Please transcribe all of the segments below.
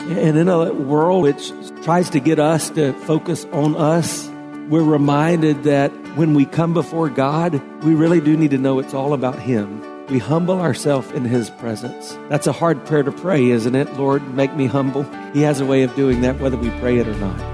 And in a world which tries to get us to focus on us, we're reminded that when we come before God, we really do need to know it's all about Him. We humble ourselves in His presence. That's a hard prayer to pray, isn't it? Lord, make me humble. He has a way of doing that whether we pray it or not.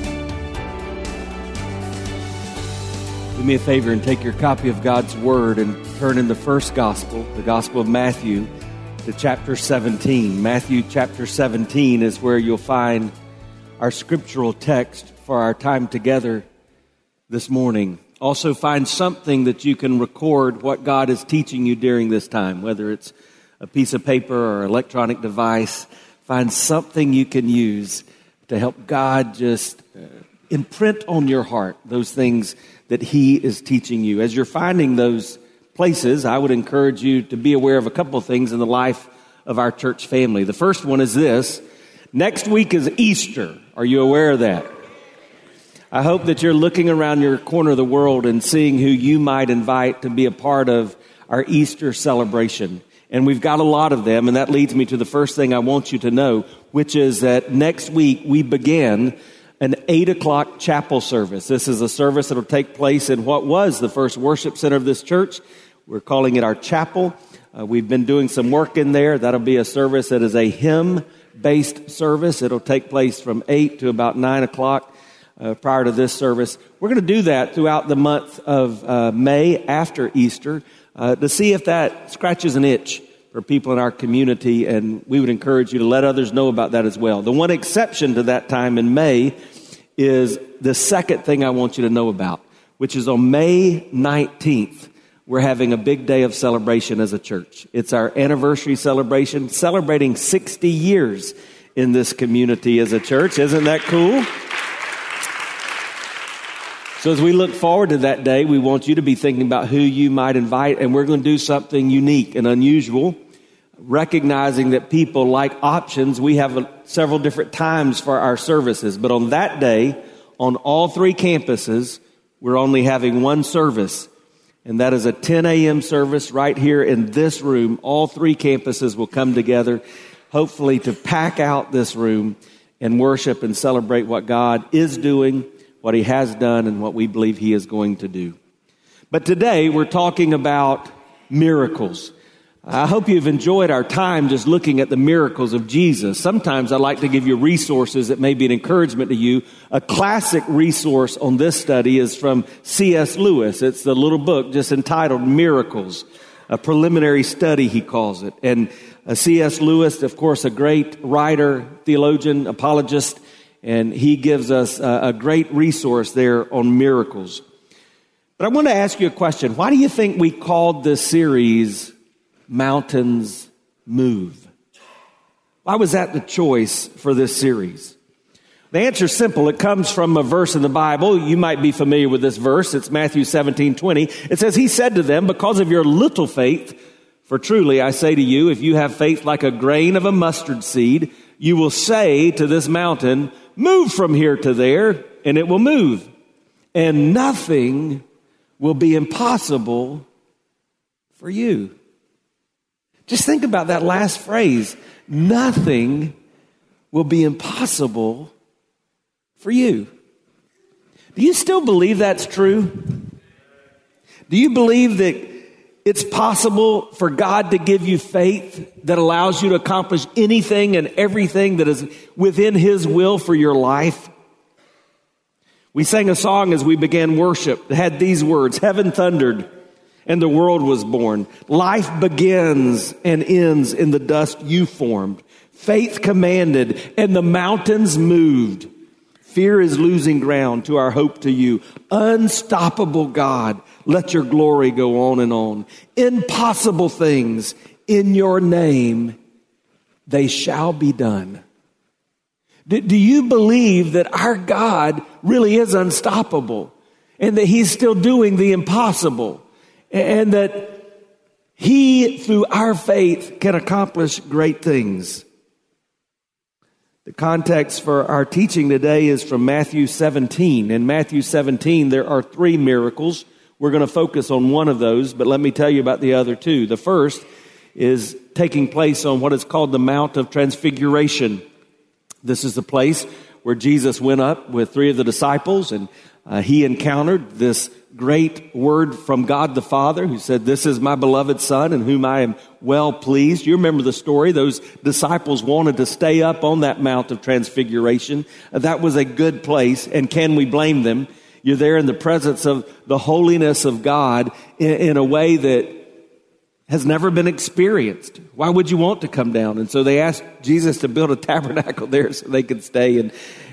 Do me a favor and take your copy of God's Word and turn in the first Gospel, the Gospel of Matthew, to chapter 17. Matthew chapter 17 is where you'll find our scriptural text for our time together this morning. Also, find something that you can record what God is teaching you during this time, whether it's a piece of paper or electronic device. Find something you can use to help God just uh, imprint on your heart those things that He is teaching you. As you're finding those places, I would encourage you to be aware of a couple of things in the life of our church family. The first one is this next week is Easter. Are you aware of that? I hope that you're looking around your corner of the world and seeing who you might invite to be a part of our Easter celebration. And we've got a lot of them, and that leads me to the first thing I want you to know, which is that next week we begin an 8 o'clock chapel service. This is a service that will take place in what was the first worship center of this church. We're calling it our chapel. Uh, we've been doing some work in there. That'll be a service that is a hymn based service. It'll take place from 8 to about 9 o'clock uh, prior to this service. We're going to do that throughout the month of uh, May after Easter uh, to see if that scratches an itch for people in our community, and we would encourage you to let others know about that as well. The one exception to that time in May is the second thing I want you to know about, which is on May 19th, we're having a big day of celebration as a church. It's our anniversary celebration, celebrating 60 years in this community as a church. Isn't that cool? So, as we look forward to that day, we want you to be thinking about who you might invite, and we're going to do something unique and unusual, recognizing that people like options. We have a, several different times for our services, but on that day, on all three campuses, we're only having one service, and that is a 10 a.m. service right here in this room. All three campuses will come together, hopefully, to pack out this room and worship and celebrate what God is doing what he has done and what we believe he is going to do. But today we're talking about miracles. I hope you've enjoyed our time just looking at the miracles of Jesus. Sometimes I like to give you resources that may be an encouragement to you. A classic resource on this study is from C.S. Lewis. It's the little book just entitled Miracles, a preliminary study, he calls it. And uh, C.S. Lewis, of course, a great writer, theologian, apologist, and he gives us a, a great resource there on miracles. But I want to ask you a question. Why do you think we called this series Mountains Move? Why was that the choice for this series? The answer is simple. It comes from a verse in the Bible. You might be familiar with this verse. It's Matthew 17, 20. It says, He said to them, because of your little faith, for truly I say to you, if you have faith like a grain of a mustard seed, you will say to this mountain, move from here to there, and it will move. And nothing will be impossible for you. Just think about that last phrase. Nothing will be impossible for you. Do you still believe that's true? Do you believe that it's possible for God to give you faith that allows you to accomplish anything and everything that is within His will for your life. We sang a song as we began worship that had these words Heaven thundered and the world was born. Life begins and ends in the dust you formed. Faith commanded and the mountains moved. Fear is losing ground to our hope to you. Unstoppable God, let your glory go on and on. Impossible things in your name, they shall be done. Do, do you believe that our God really is unstoppable and that He's still doing the impossible and that He, through our faith, can accomplish great things? The context for our teaching today is from Matthew 17. In Matthew 17, there are three miracles. We're going to focus on one of those, but let me tell you about the other two. The first is taking place on what is called the Mount of Transfiguration. This is the place where Jesus went up with three of the disciples and uh, he encountered this great word from God the Father who said, This is my beloved Son in whom I am well pleased. You remember the story. Those disciples wanted to stay up on that Mount of Transfiguration. That was a good place. And can we blame them? You're there in the presence of the holiness of God in, in a way that has never been experienced. Why would you want to come down? And so they asked Jesus to build a tabernacle there so they could stay. And,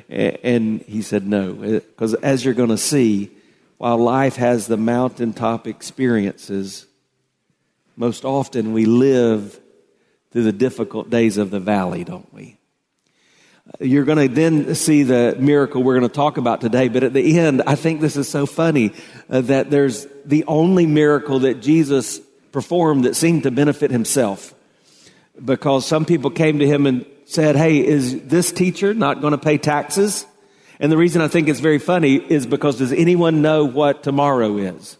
and he said no. Because as you're going to see, while life has the mountaintop experiences, most often we live through the difficult days of the valley, don't we? You're going to then see the miracle we're going to talk about today, but at the end, I think this is so funny uh, that there's the only miracle that Jesus performed that seemed to benefit himself. Because some people came to him and said, Hey, is this teacher not going to pay taxes? And the reason I think it's very funny is because does anyone know what tomorrow is?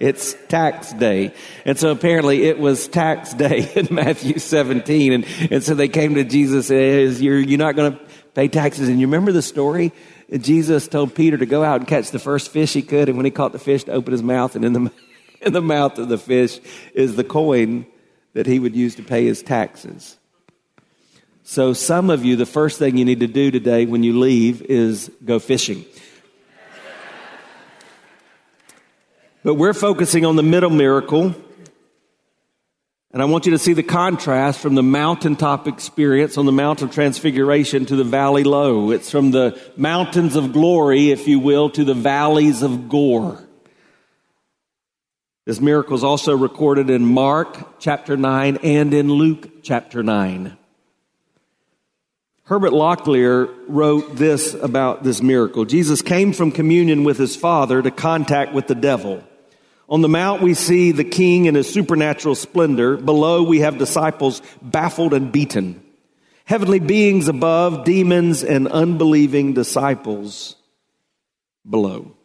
It's tax day. And so apparently it was tax day in Matthew 17. And, and so they came to Jesus and said, you're, you're not going to pay taxes. And you remember the story? Jesus told Peter to go out and catch the first fish he could. And when he caught the fish to open his mouth and in the in the mouth of the fish is the coin that he would use to pay his taxes. So, some of you, the first thing you need to do today when you leave is go fishing. But we're focusing on the middle miracle. And I want you to see the contrast from the mountaintop experience on the Mount of Transfiguration to the valley low. It's from the mountains of glory, if you will, to the valleys of gore. This miracle is also recorded in Mark chapter 9 and in Luke chapter 9. Herbert Lockyer wrote this about this miracle. Jesus came from communion with his Father to contact with the devil. On the mount, we see the king in his supernatural splendor. Below, we have disciples baffled and beaten. Heavenly beings above, demons and unbelieving disciples below.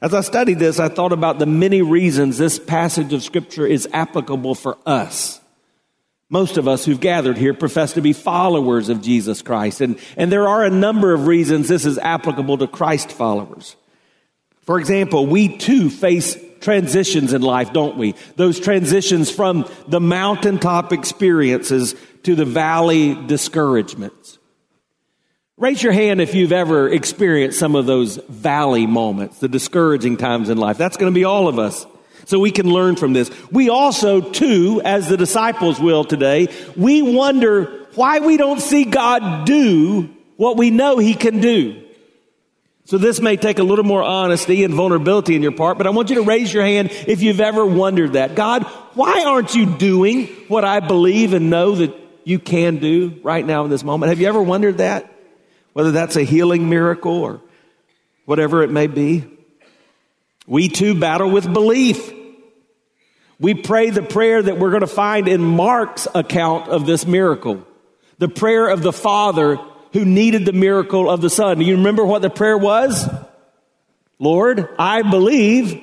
As I studied this, I thought about the many reasons this passage of Scripture is applicable for us. Most of us who've gathered here profess to be followers of Jesus Christ, and, and there are a number of reasons this is applicable to Christ followers. For example, we too face transitions in life, don't we? Those transitions from the mountaintop experiences to the valley discouragements. Raise your hand if you've ever experienced some of those valley moments, the discouraging times in life. That's going to be all of us. So we can learn from this. We also, too, as the disciples will today, we wonder why we don't see God do what we know He can do. So this may take a little more honesty and vulnerability in your part, but I want you to raise your hand if you've ever wondered that. God, why aren't you doing what I believe and know that you can do right now in this moment? Have you ever wondered that? Whether that's a healing miracle or whatever it may be. We too battle with belief. We pray the prayer that we're going to find in Mark's account of this miracle. The prayer of the Father who needed the miracle of the Son. Do you remember what the prayer was? Lord, I believe.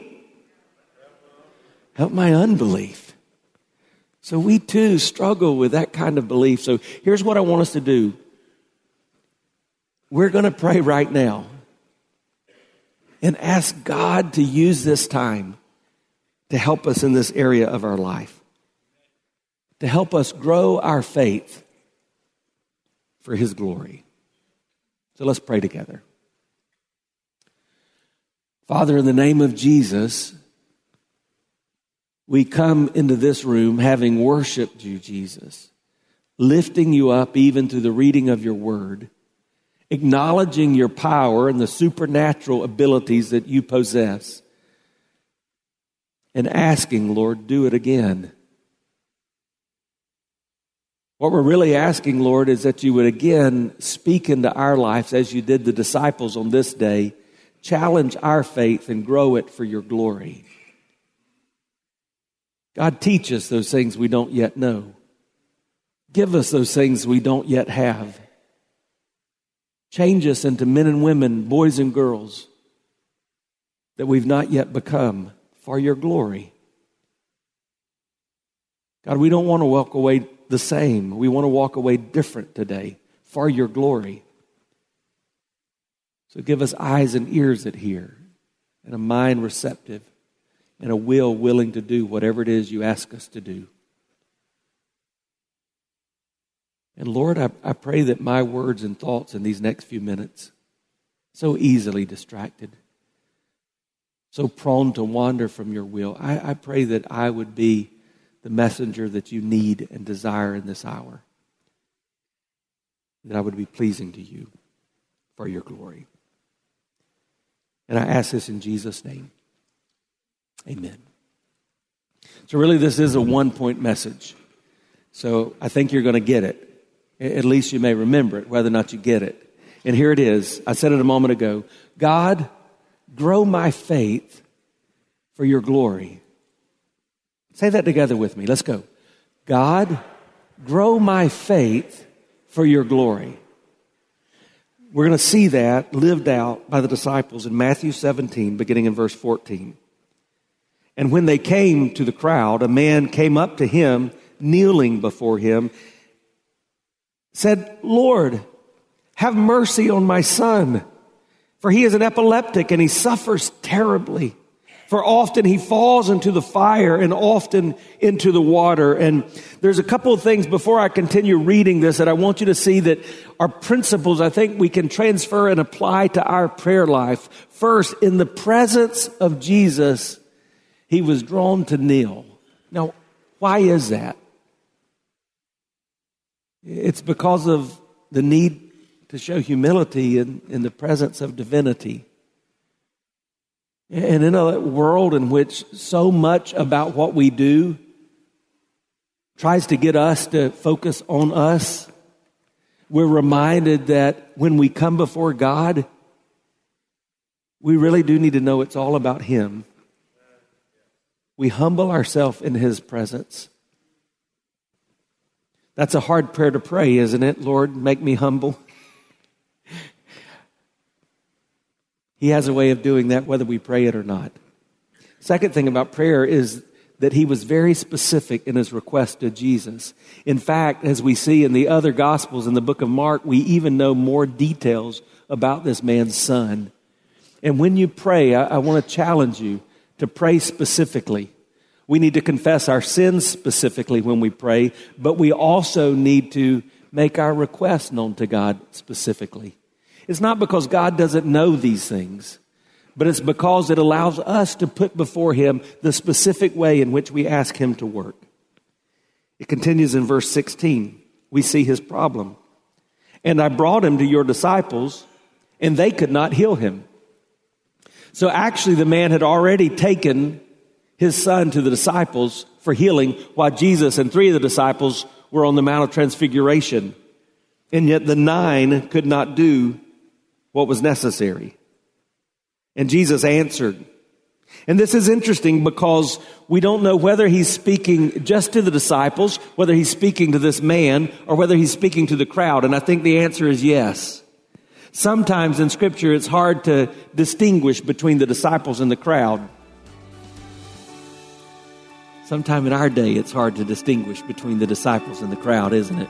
Help my unbelief. So we too struggle with that kind of belief. So here's what I want us to do. We're going to pray right now and ask God to use this time to help us in this area of our life, to help us grow our faith for His glory. So let's pray together. Father, in the name of Jesus, we come into this room having worshiped you, Jesus, lifting you up even through the reading of your word, acknowledging your power and the supernatural abilities that you possess, and asking, Lord, do it again. What we're really asking, Lord, is that you would again speak into our lives as you did the disciples on this day, challenge our faith and grow it for your glory. God, teach us those things we don't yet know. Give us those things we don't yet have. Change us into men and women, boys and girls that we've not yet become for your glory. God, we don't want to walk away the same. We want to walk away different today for your glory. So give us eyes and ears that hear, and a mind receptive, and a will willing to do whatever it is you ask us to do. And Lord, I, I pray that my words and thoughts in these next few minutes, so easily distracted, so prone to wander from your will, I, I pray that I would be the messenger that you need and desire in this hour. That I would be pleasing to you for your glory. And I ask this in Jesus' name. Amen. So, really, this is a one point message. So, I think you're going to get it. At least you may remember it, whether or not you get it. And here it is. I said it a moment ago God, grow my faith for your glory. Say that together with me. Let's go. God, grow my faith for your glory. We're going to see that lived out by the disciples in Matthew 17, beginning in verse 14. And when they came to the crowd, a man came up to him, kneeling before him, said, Lord, have mercy on my son, for he is an epileptic and he suffers terribly. For often he falls into the fire and often into the water. And there's a couple of things before I continue reading this that I want you to see that are principles I think we can transfer and apply to our prayer life. First, in the presence of Jesus, he was drawn to kneel. Now, why is that? It's because of the need to show humility in, in the presence of divinity. And in a world in which so much about what we do tries to get us to focus on us, we're reminded that when we come before God, we really do need to know it's all about Him. We humble ourselves in His presence. That's a hard prayer to pray, isn't it? Lord, make me humble. He has a way of doing that whether we pray it or not. Second thing about prayer is that he was very specific in his request to Jesus. In fact, as we see in the other Gospels in the book of Mark, we even know more details about this man's son. And when you pray, I, I want to challenge you to pray specifically. We need to confess our sins specifically when we pray, but we also need to make our requests known to God specifically. It's not because God doesn't know these things, but it's because it allows us to put before Him the specific way in which we ask Him to work. It continues in verse 16. We see His problem. And I brought him to your disciples, and they could not heal him. So actually, the man had already taken his son to the disciples for healing while Jesus and three of the disciples were on the Mount of Transfiguration. And yet the nine could not do what was necessary. And Jesus answered. And this is interesting because we don't know whether he's speaking just to the disciples, whether he's speaking to this man, or whether he's speaking to the crowd. And I think the answer is yes. Sometimes in scripture it's hard to distinguish between the disciples and the crowd. Sometime in our day it's hard to distinguish between the disciples and the crowd, isn't it?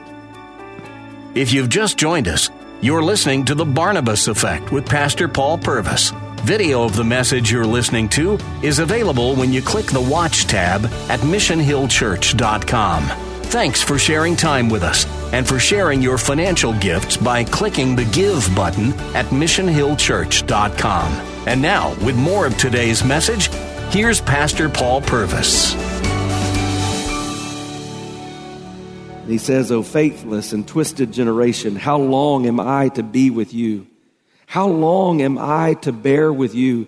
If you've just joined us, you're listening to The Barnabas Effect with Pastor Paul Purvis. Video of the message you're listening to is available when you click the Watch tab at missionhillchurch.com. Thanks for sharing time with us. and for sharing your financial gifts by clicking the Give button at missionhillchurch.com. And now, with more of today's message, here's Pastor Paul Purvis. He says, O faithless and twisted generation, how long am I to be with you? How long am I to bear with you?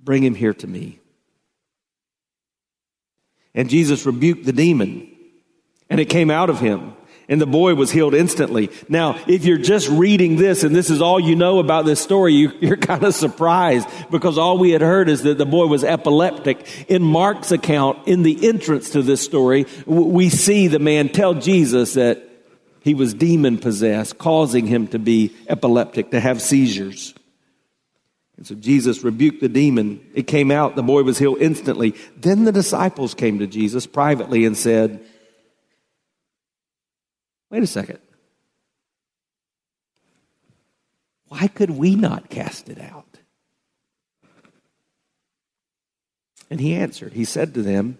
Bring him here to me. And Jesus rebuked the demon, and it came out of him. And the boy was healed instantly. Now, if you're just reading this and this is all you know about this story, you, are kind of surprised because all we had heard is that the boy was epileptic. In Mark's account, in the entrance to this story, we see the man tell Jesus that he was demon possessed, causing him to be epileptic, to have seizures. And so Jesus rebuked the demon. It came out. The boy was healed instantly. Then the disciples came to Jesus privately and said, Wait a second. Why could we not cast it out? And he answered, He said to them,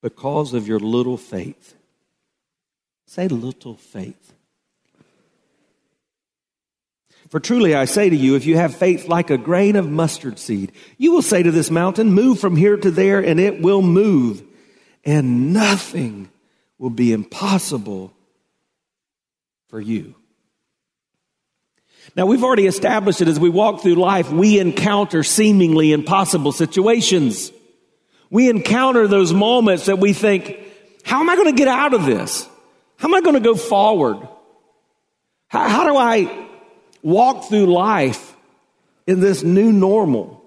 Because of your little faith. Say little faith. For truly I say to you, if you have faith like a grain of mustard seed, you will say to this mountain, Move from here to there, and it will move, and nothing will be impossible for you. Now, we've already established it as we walk through life, we encounter seemingly impossible situations. We encounter those moments that we think, How am I going to get out of this? How am I going to go forward? How, how do I walk through life in this new normal?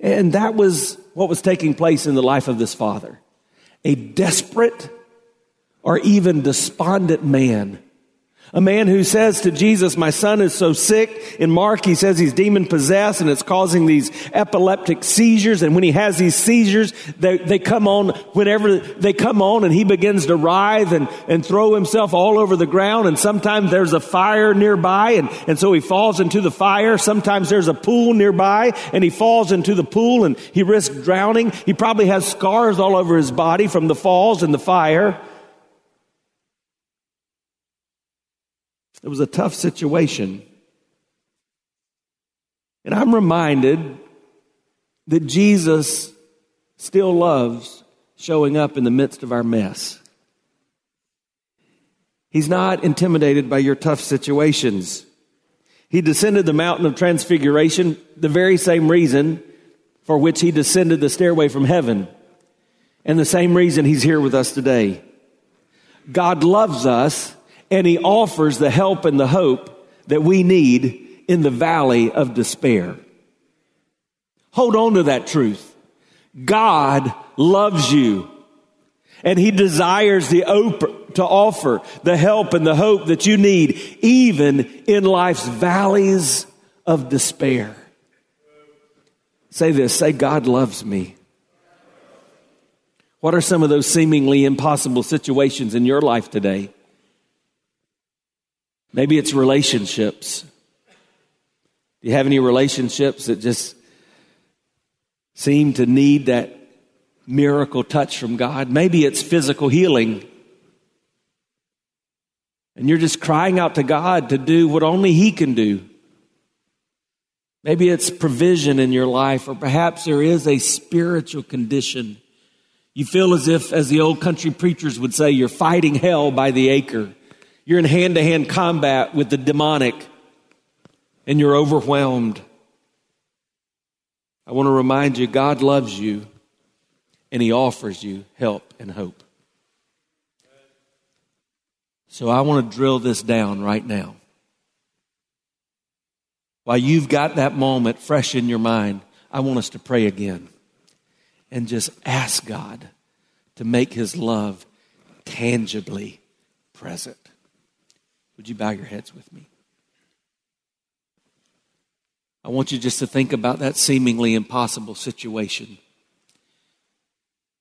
And that was what was taking place in the life of this father. A desperate or even despondent man a man who says to Jesus, my son is so sick. In Mark, he says he's demon possessed and it's causing these epileptic seizures. And when he has these seizures, they, they come on whenever they come on and he begins to writhe and, and throw himself all over the ground. And sometimes there's a fire nearby and, and so he falls into the fire. Sometimes there's a pool nearby and he falls into the pool and he risks drowning. He probably has scars all over his body from the falls and the fire. It was a tough situation. And I'm reminded that Jesus still loves showing up in the midst of our mess. He's not intimidated by your tough situations. He descended the mountain of transfiguration, the very same reason for which he descended the stairway from heaven, and the same reason he's here with us today. God loves us and he offers the help and the hope that we need in the valley of despair. Hold on to that truth. God loves you and he desires the op- to offer the help and the hope that you need even in life's valleys of despair. Say this, say God loves me. What are some of those seemingly impossible situations in your life today? Maybe it's relationships. Do you have any relationships that just seem to need that miracle touch from God? Maybe it's physical healing. And you're just crying out to God to do what only He can do. Maybe it's provision in your life, or perhaps there is a spiritual condition. You feel as if, as the old country preachers would say, you're fighting hell by the acre. You're in hand to hand combat with the demonic and you're overwhelmed. I want to remind you God loves you and He offers you help and hope. So I want to drill this down right now. While you've got that moment fresh in your mind, I want us to pray again and just ask God to make His love tangibly present. Would you bow your heads with me? I want you just to think about that seemingly impossible situation.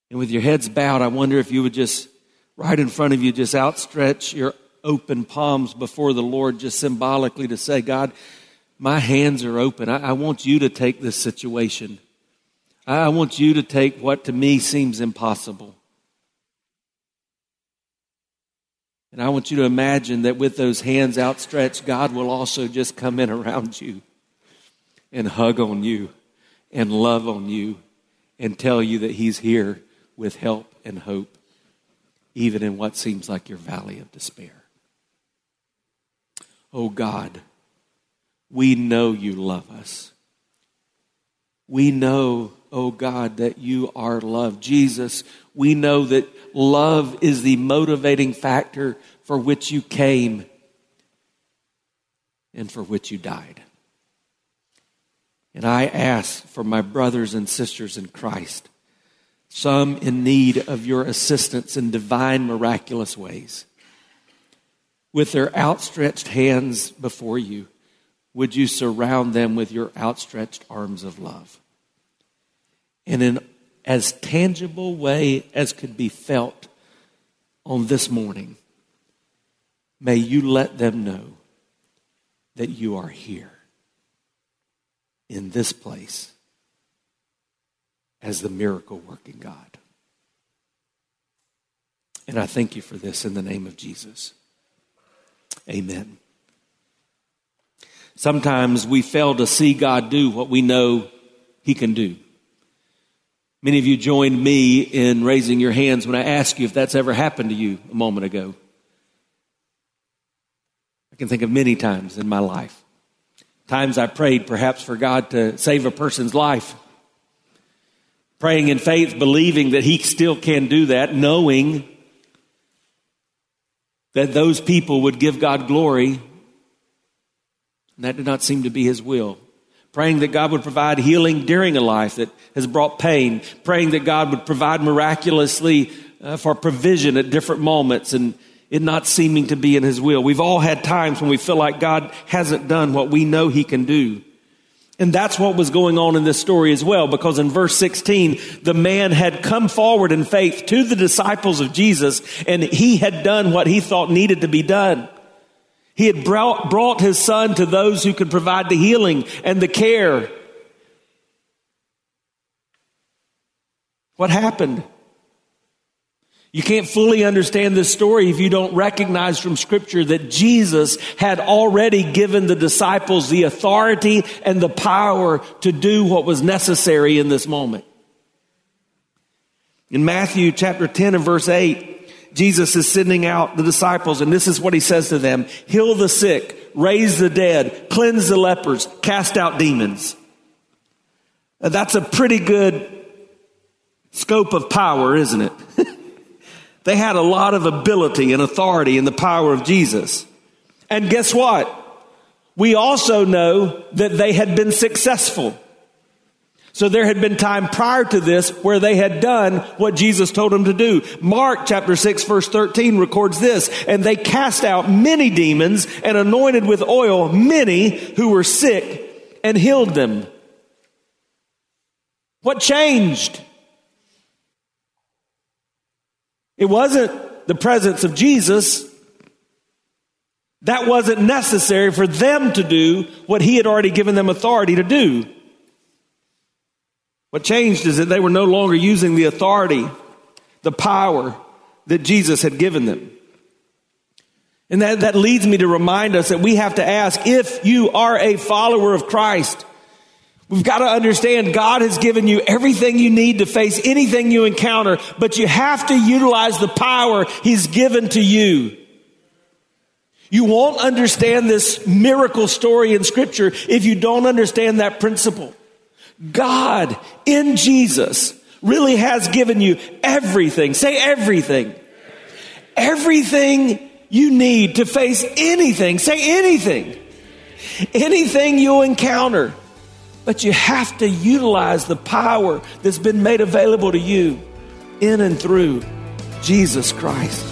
And with your heads bowed, I wonder if you would just, right in front of you, just outstretch your open palms before the Lord, just symbolically to say, God, my hands are open. I, I want you to take this situation. I, I want you to take what to me seems impossible. And I want you to imagine that with those hands outstretched, God will also just come in around you and hug on you and love on you and tell you that He's here with help and hope, even in what seems like your valley of despair. Oh God, we know you love us. We know, oh God, that you are love. Jesus, we know that love is the motivating factor for which you came and for which you died. And I ask for my brothers and sisters in Christ, some in need of your assistance in divine, miraculous ways, with their outstretched hands before you would you surround them with your outstretched arms of love? In as tangible way as could be felt on this morning, may you let them know that you are here in this place as the miracle working God. And I thank you for this in the name of Jesus. Amen. Sometimes we fail to see God do what we know He can do. Many of you joined me in raising your hands when I asked you if that's ever happened to you a moment ago. I can think of many times in my life. Times I prayed perhaps for God to save a person's life. Praying in faith, believing that He still can do that, knowing that those people would give God glory and that did not seem to be his will. Praying that God would provide healing during a life that has brought pain. Praying that God would provide miraculously uh, for provision at different moments and it not seeming to be in his will. We've all had times when we feel like God hasn't done what we know he can do. And that's what was going on in this story as well, because in verse 16, the man had come forward in faith to the disciples of Jesus, and he had done what he thought needed to be done. He had brought, brought his son to those who could provide the healing and the care. What happened? You can't fully understand this story if you don't recognize from Scripture that Jesus had already given the disciples the authority and the power to do what was necessary in this moment. In Matthew chapter 10 and verse 8, Jesus is sending out the disciples, and this is what he says to them heal the sick, raise the dead, cleanse the lepers, cast out demons. That's a pretty good scope of power, isn't it? they had a lot of ability and authority in the power of Jesus. And guess what? We also know that they had been successful. So there had been time prior to this where they had done what Jesus told them to do. Mark chapter 6 verse 13 records this, and they cast out many demons and anointed with oil many who were sick and healed them. What changed? It wasn't the presence of Jesus. That wasn't necessary for them to do what he had already given them authority to do. What changed is that they were no longer using the authority, the power that Jesus had given them. And that, that leads me to remind us that we have to ask if you are a follower of Christ, we've got to understand God has given you everything you need to face anything you encounter, but you have to utilize the power He's given to you. You won't understand this miracle story in Scripture if you don't understand that principle. God in Jesus really has given you everything. Say everything. Everything you need to face anything. Say anything. Anything you'll encounter. But you have to utilize the power that's been made available to you in and through Jesus Christ.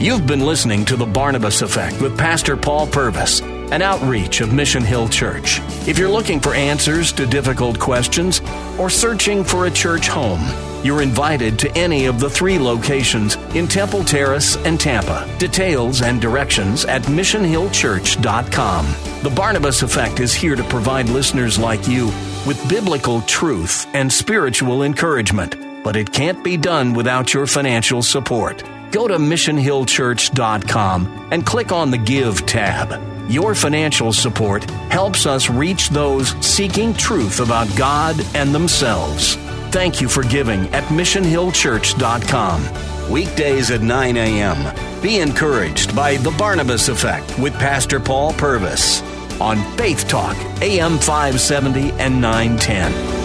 You've been listening to The Barnabas Effect with Pastor Paul Purvis an outreach of Mission Hill Church. If you're looking for answers to difficult questions or searching for a church home, you're invited to any of the three locations in Temple Terrace and Tampa. Details and directions at missionhillchurch.com. The Barnabas Effect is here to provide listeners like you with biblical truth and spiritual encouragement, but it can't be done without your financial support. Go to missionhillchurch.com and click on the Give tab. Your financial support helps us reach those seeking truth about God and themselves. Thank you for giving at missionhillchurch.com. Weekdays at 9 a.m. Be encouraged by The Barnabas Effect with Pastor Paul Purvis on Faith Talk, AM 570 and 910.